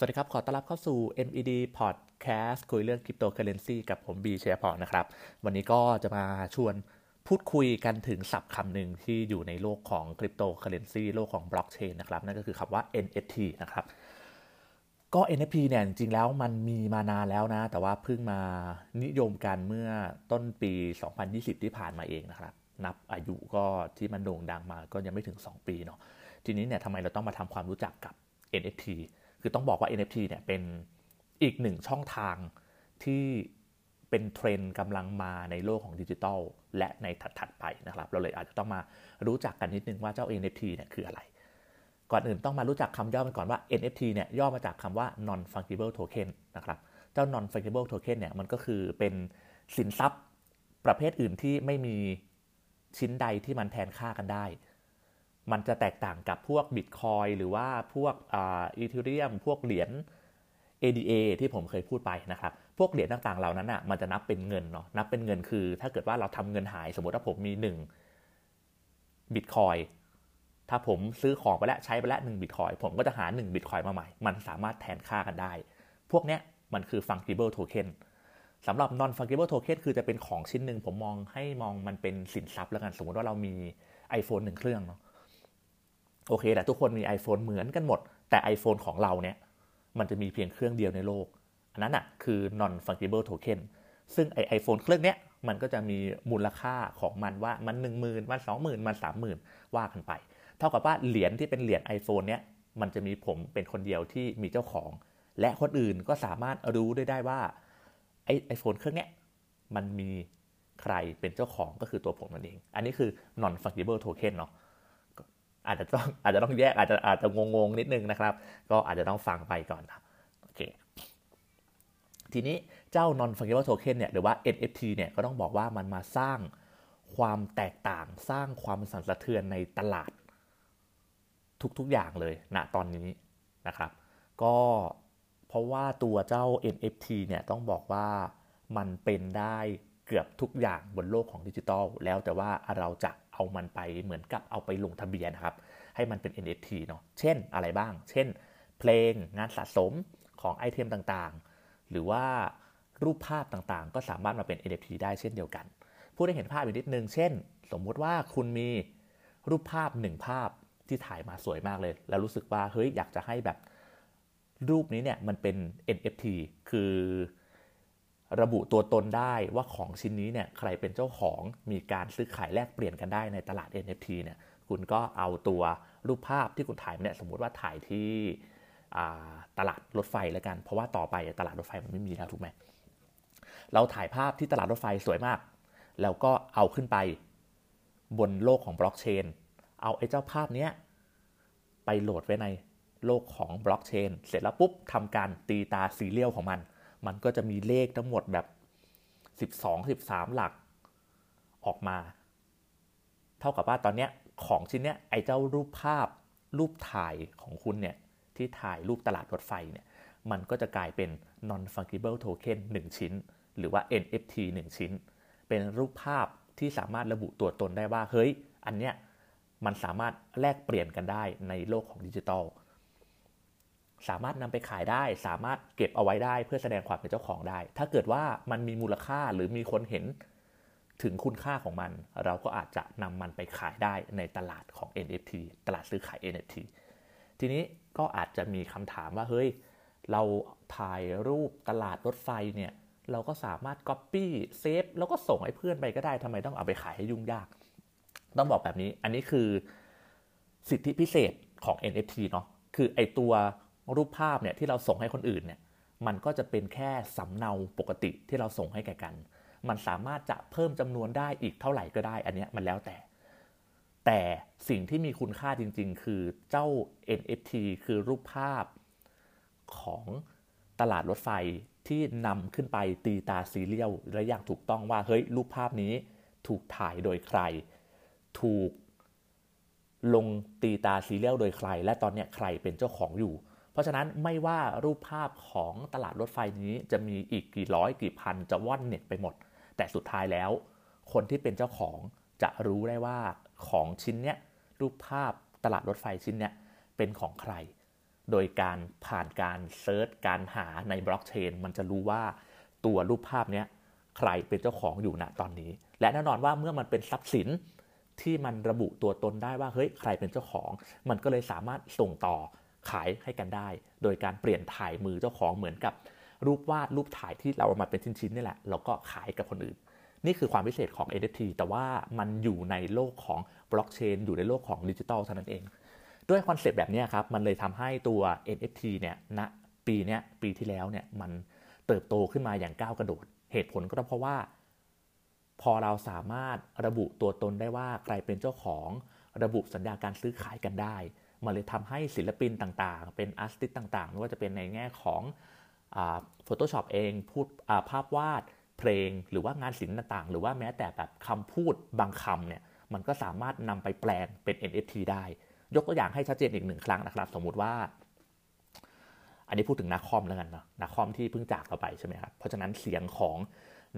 สวัสดีครับ ขอต้อนรับเข้าสู่ MED Podcast คุยเรื่องคริปโตเคอเรนซีกับผมบีเชียพอนะครับ วันนี้ก็จะมาชวนพูดคุยกันถึงศัพท์คำหนึ่งที่อยู่ในโลกของคริปโตเคอเรนซีโลกของบล็อกเชนนะครับ นั่นก็คือคำว่า NFT นะครับ ก็ NFT เนี่ยจริงๆแล้วมันมีมานานแล้วนะ แต่ว่าเพิ่งมานิยมกันเมื่อต้นปี 2020 ที่ผ่านมาเองนะครับ นับอายุก็ที่มันโด่งดังมาก็ยังไม่ถึง 2 ปีเนาะทีนี้เนี่ยทำไมเราต้องมาทำความรู้จักกับ NFT คือต้องบอกว่า NFT เนี่ยเป็นอีกหนึ่งช่องทางที่เป็นเทรนด์กำลังมาในโลกของดิจิทัลและในถัดๆไปนะครับ เราเลยอาจจะต้องมารู้จักกันนิดนึงว่าเจ้า NFT เนี่ยคืออะไร ก่อนอื่นต้องมารู้จักคำย่อมันก่อนว่า NFT เนี่ยย่อมาจากคำว่า non fungible token นะครับเจ้า non fungible token เนี่ยมันก็คือเป็นสินทรัพย์ประเภทอื่นที่ไม่มีชิ้นใดที่มันแทนค่ากันได้ มันจะแตกต่างกับพวกบิตคอยหรือว่าพวกอีเทเรียม พวกเหรียญ ADA ที่ผมเคยพูดไปนะครับ พวกเหรียญต่างๆเหล่านั้นอะ มันจะนับเป็นเงินเนาะ นับเป็นเงินคือ ถ้าเกิดว่าเราทำเงินหาย สมมติว่าผมมี1บิตคอยถ้าผมซื้อของไปแล้วใช้ไปแล้ว1บิตคอยผมก็จะหา1บิตคอยมาใหม่ มันสามารถแทนค่ากันได้ พวกเนี้ยมันคือ fungible token สำหรับ non fungible token คือจะเป็นของชิ้นหนึ่งผมมองให้มองมันเป็นสินทรัพย์แล้วกัน สมมติว่าเรามี iPhone หนึ่งเครื่องเนาะ โอเคแต่ทุกคนมี iPhone เหมือนกันหมด แต่ iPhone ของเราเนี่ยมันจะมีเพียงเครื่องเดียวในโลก อันนั้นอะคือ non fungible token ซึ่งไอไอโฟนเครื่องเนี้ยมันก็จะมีมูลค่าของมันว่ามันหนึ่งหมื่นมันสองหมื่นมันสามหมื่นว่ากันไป เท่ากับว่าเหรียญที่เป็นเหรียญ iPhone เนี้ยมันจะมีผมเป็นคนเดียวที่มีเจ้าของ และคนอื่นก็สามารถรู้ได้ได้ว่าไอไอโฟนเครื่องเนี้ยมันมีใครเป็นเจ้าของก็คือตัวผมนั่นเอง อันนี้คือ non fungible token เนาะ อาจจะต้องอาจจะต้องแยกอาจจะอาจจะงงๆนิดนึงนะครับ ก็อาจจะต้องฟังไปก่อนนะโอเคทีนี้เจ้า non fungible token เนี่ยหรือว่า NFT เนี่ยก็ต้องบอกว่ามันมาสร้างความแตกต่างสร้างความสั่นสะเทือนในตลาด ทุกๆอย่างเลยณนะตอนนี้นะครับ ก็เพราะว่าตัวเจ้า NFT เนี่ยต้องบอกว่ามันเป็นได้ เกือบทุกอย่างบนโลกของดิจิทัลแล้วแต่ว่าเราจะเอามันไปเหมือนกับเอาไปลงทะเบียนครับ ให้มันเป็น NFT เนาะเช่นอะไรบ้าง เช่น เพลงงานสะสมของไอเทมต่างๆ หรือว่ารูปภาพต่างๆ ก็สามารถมาเป็น NFT ได้เช่นเดียวกัน พูดให้เห็นภาพอีกนิดนึง เช่น สมมุติว่าคุณมีรูปภาพหนึ่งภาพที่ถ่ายมาสวยมากเลย แล้วรู้สึกว่าเฮ้ยอยากจะให้แบบรูปนี้เนี่ยมันเป็น NFT คือ ระบุตัวตนได้ว่าของชิ้นนี้เนี่ยใครเป็นเจ้าของมีการซื้อขายแลกเปลี่ยนกันได้ในตลาด NFT เนี่ยคุณก็เอาตัวรูปภาพที่คุณถ่ายเนี่ยสมมติว่าถ่ายที่ตลาดรถไฟแล้วกัน เพราะว่าต่อไปตลาดรถไฟมันไม่มีแล้วถูกไหมเราถ่ายภาพที่ตลาดรถไฟสวยมาก แล้วก็เอาขึ้นไปบนโลกของบล็อกเชนเอาไอ้เจ้าภาพเนี้ยไปโหลดไว้ในโลกของบล็อกเชนเสร็จแล้วปุ๊บทำการตีตา serial ของมัน มันก็จะมีเลขทั้งหมดแบบ 12 13 หลักออกมา เท่ากับว่าตอนนี้ของชิ้นเนี้ยไอ้เจ้ารูปภาพรูปถ่ายของคุณเนี่ยที่ถ่ายรูปตลาดรถไฟเนี่ยมันก็จะกลายเป็น non fungible token 1 ชิ้น หรือว่า NFT 1 ชิ้น เป็นรูปภาพที่สามารถระบุตัวตนได้ว่า เฮ้ย อันเนี้ยมันสามารถแลกเปลี่ยนกันได้ในโลกของดิจิทัล สามารถนำไปขายได้ สามารถเก็บเอาไว้ได้ เพื่อแสดงความเป็นเจ้าของได้ ถ้าเกิดว่ามันมีมูลค่าหรือมีคนเห็นถึงคุณค่าของมัน เราก็อาจจะนำมันไปขายได้ในตลาดของ NFT ตลาดซื้อขาย NFT ทีนี้ก็อาจจะมีคำถามว่าเฮ้ยเราถ่ายรูปตลาดรถไฟเนี่ยเราก็สามารถ Copy เซฟแล้วก็ส่งให้เพื่อนไปก็ได้ทำไมต้องเอาไปขายให้ยุ่งยาก ต้องบอกแบบนี้อันนี้คือสิทธิพิเศษของ NFT เนาะคือไอตัว รูปภาพเนี่ยที่เราส่งให้คนอื่นเนี่ยมันก็จะเป็นแค่สำเนาปกติที่เราส่งให้แก่กัน มันสามารถจะเพิ่มจำนวนได้อีกเท่าไหร่ก็ได้ อันนี้มันแล้วแต่ แต่สิ่งที่มีคุณค่าจริง ๆ คือเจ้า NFT คือรูปภาพของตลาดรถไฟที่นำขึ้นไปตีตา serial และอย่างถูกต้องว่าเฮ้ยรูปภาพนี้ถูกถ่ายโดยใคร ถูกลงตีตา serial โดยใคร และตอนนี้ใครเป็นเจ้าของอยู่ เพราะฉะนั้นไม่ว่ารูปภาพของตลาดรถไฟนี้จะมีอีกกี่ร้อยกี่พันจะว่อนเน็ตไปหมด แต่สุดท้ายแล้ว คนที่เป็นเจ้าของจะรู้ได้ว่าของชิ้นเนี้ยรูปภาพตลาดรถไฟชิ้นเนี้ยเป็นของใคร โดยการผ่านการเซิร์ชการหาในบล็อกเชนมันจะรู้ว่าตัวรูปภาพนี้ใครเป็นเจ้าของอยู่ณตอนนี้ และแน่นอนว่าเมื่อมันเป็นทรัพย์สินที่มันระบุตัวตนได้ว่าเฮ้ยใครเป็นเจ้าของ มันก็เลยสามารถส่งต่อ ขายให้กันได้ โดยการเปลี่ยนถ่ายมือเจ้าของเหมือนกับรูปวาดรูปถ่ายที่เราเอามาเป็นชิ้นๆนี่แหละแล้วก็ขายกับคนอื่น นี่คือความพิเศษของ NFT แต่ว่ามันอยู่ในโลกของบล็อกเชนอยู่ในโลกของดิจิทัลเท่านั้นเอง ด้วย concept แบบนี้ครับมันเลยทำให้ตัว NFT เนี่ยณนะปีนี้ปีที่แล้วเนี่ยมันเติบโตขึ้นมาอย่างก้าวกระโดด เหตุผลก็เพราะว่า พอเราสามารถระบุตัวตนได้ว่าใครเป็นเจ้าของ ระบุสัญญาการซื้อขายกันได้ มันเลยทำให้ศิลปินต่างๆ เป็น artist ต่างๆไม่ว่าจะเป็นในแง่ของโฟโต้ช็อปเองพูดภาพวาดเพลงหรือว่างานศิลป์ต่างๆ หรือว่าแม้แต่แบบคำพูดบางคำเนี่ยมันก็สามารถนำไปแปลงเป็น NFT ได้ ยกตัวอย่างให้ชัดเจนอีกหนึ่งครั้งนะครับ สมมุติว่า อันนี้พูดถึงนาคอมแล้วกันเนาะนาคอมที่เพิ่งจากเราไปใช่ไหมครับเพราะฉะนั้นเสียงของ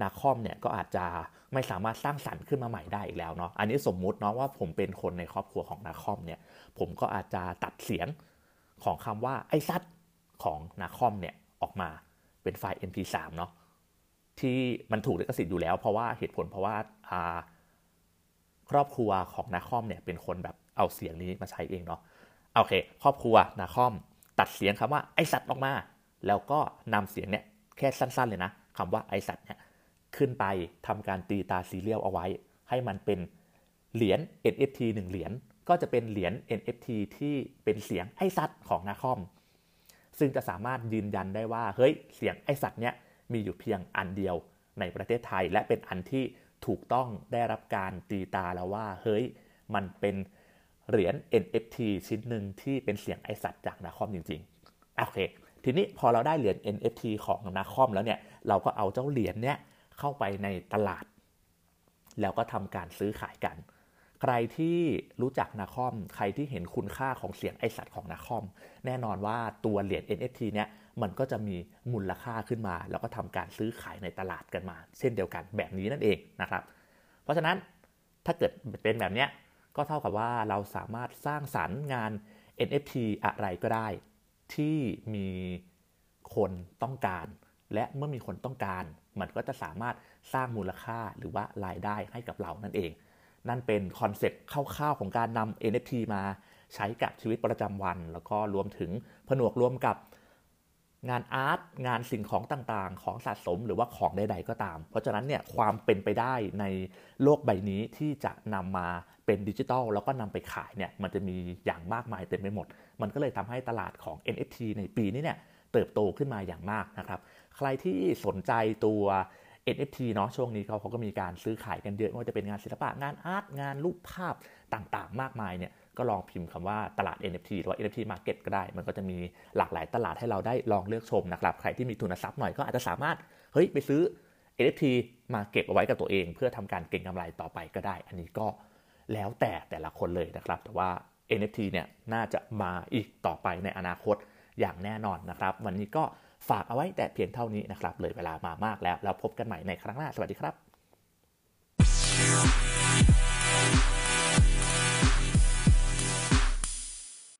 นาคอมเนี่ยก็อาจจะไม่สามารถสร้างสรรค์ขึ้นมาใหม่ได้อีกแล้วเนาะอันนี้สมมุติเนาะว่าผมเป็นคนในครอบครัวของนาคอมเนี่ยผมก็อาจจะตัดเสียงของคำว่าไอ้ซัดของนาคอมเนี่ยออกมาเป็นไฟล์ mp3 เนาะที่มันถูกลิขสิทธิ์อยู่แล้ว เพราะว่าเหตุผลเพราะว่าครอบครัวของนาคอมเนี่ยเป็นคนแบบเอาเสียงนี้มาใช้เองเนาะโอเค ครอบครัวนาคอมตัดเสียงคำว่าไอสัตว์ออกมา แล้วก็นำเสียงเนี่ยแค่สั้นๆเลยนะคำว่าไอสัตว์เนี่ย ขึ้นไปทำการตีตาซีเรียลเอาไว้ ให้มันเป็นเหรียญ NFT 1 เหรียญก็จะเป็นเหรียญ NFT ที่เป็นเสียงไอสัตว์ของนาคอม ซึ่งจะสามารถยืนยันได้ว่าเฮ้ยเสียงไอสัตว์เนี้ยมีอยู่เพียงอันเดียวในประเทศไทย และเป็นอันที่ถูกต้องได้รับการตีตาแล้วว่าเฮ้ยมันเป็นเหรียญ NFT ชิ้นหนึ่งที่เป็นเสียงไอสัตว์จากนาคอมจริงๆโอเคทีนี้พอเราได้เหรียญ NFT ของนาคอมแล้วเนี่ยเราก็เอาเจ้าเหรียญเนี้ย เข้าไปในตลาด แล้วก็ทำการซื้อขายกัน ใครที่รู้จักนาคอม ใครที่เห็นคุณค่าของเสียงไอสัตว์ของนาคอม แน่นอนว่าตัวเหรียญ NFT เนี่ยมันก็จะมีมูลค่าขึ้นมา แล้วก็ทำการซื้อขายในตลาดกันมา เช่นเดียวกันแบบนี้นั่นเองนะครับ เพราะฉะนั้นถ้าเกิดเป็นแบบนี้ก็เท่ากับว่าเราสามารถสร้างสรรค์งาน NFT อะไรก็ได้ ที่มีคนต้องการ และเมื่อมีคนต้องการ มันก็จะสามารถสร้างมูลค่าหรือว่ารายได้ให้กับเรานั่นเอง นั่นเป็น concept คร่าวๆของการนำ NFT มาใช้กับชีวิตประจำวัน แล้วก็รวมถึงผนวกรวมกับงาน art งานสิ่งของต่างๆ ของสะสมหรือว่าของใดๆก็ตาม เพราะฉะนั้นเนี่ยความเป็นไปได้ในโลกใบนี้ที่จะนำมาเป็นดิจิทัลแล้วก็นำไปขายเนี่ยมันจะมีอย่างมากมายเต็มไปหมด มันก็เลยทำให้ตลาดของ NFT ในปีนี้เนี่ยเติบโตขึ้นมาอย่างมากนะครับ ใครที่สนใจตัว NFT เนาะช่วงนี้เขาเขาก็มีการซื้อขายกันเยอะไม่ว่าจะเป็นงานศิลปะงานอาร์ตงานรูปภาพต่างๆ มากมายเนี่ยก็ลองพิมพ์คำว่าตลาด NFT หรือว่า NFT Market ก็ได้ มันก็จะมีหลากหลายตลาดให้เราได้ลองเลือกชมนะครับ ใครที่มีทุนทรัพย์หน่อยก็อาจจะสามารถ เฮ้ย ไปซื้อ NFT มาเก็บเอาไว้กับตัวเอง เพื่อทำการเก็งกำไรต่อไปก็ได้ อันนี้ก็แล้วแต่แต่ละคนเลยนะครับ แต่ว่า NFT เนี่ยน่าจะมาอีกต่อไปในอนาคตอย่างแน่นอนนะครับ วันนี้ก็ ฝากเอาไว้แต่เพียงเท่านี้นะครับเลยเวลามามากแล้วแล้วพบกันใหม่ในครั้งหน้าสวัสดีครับ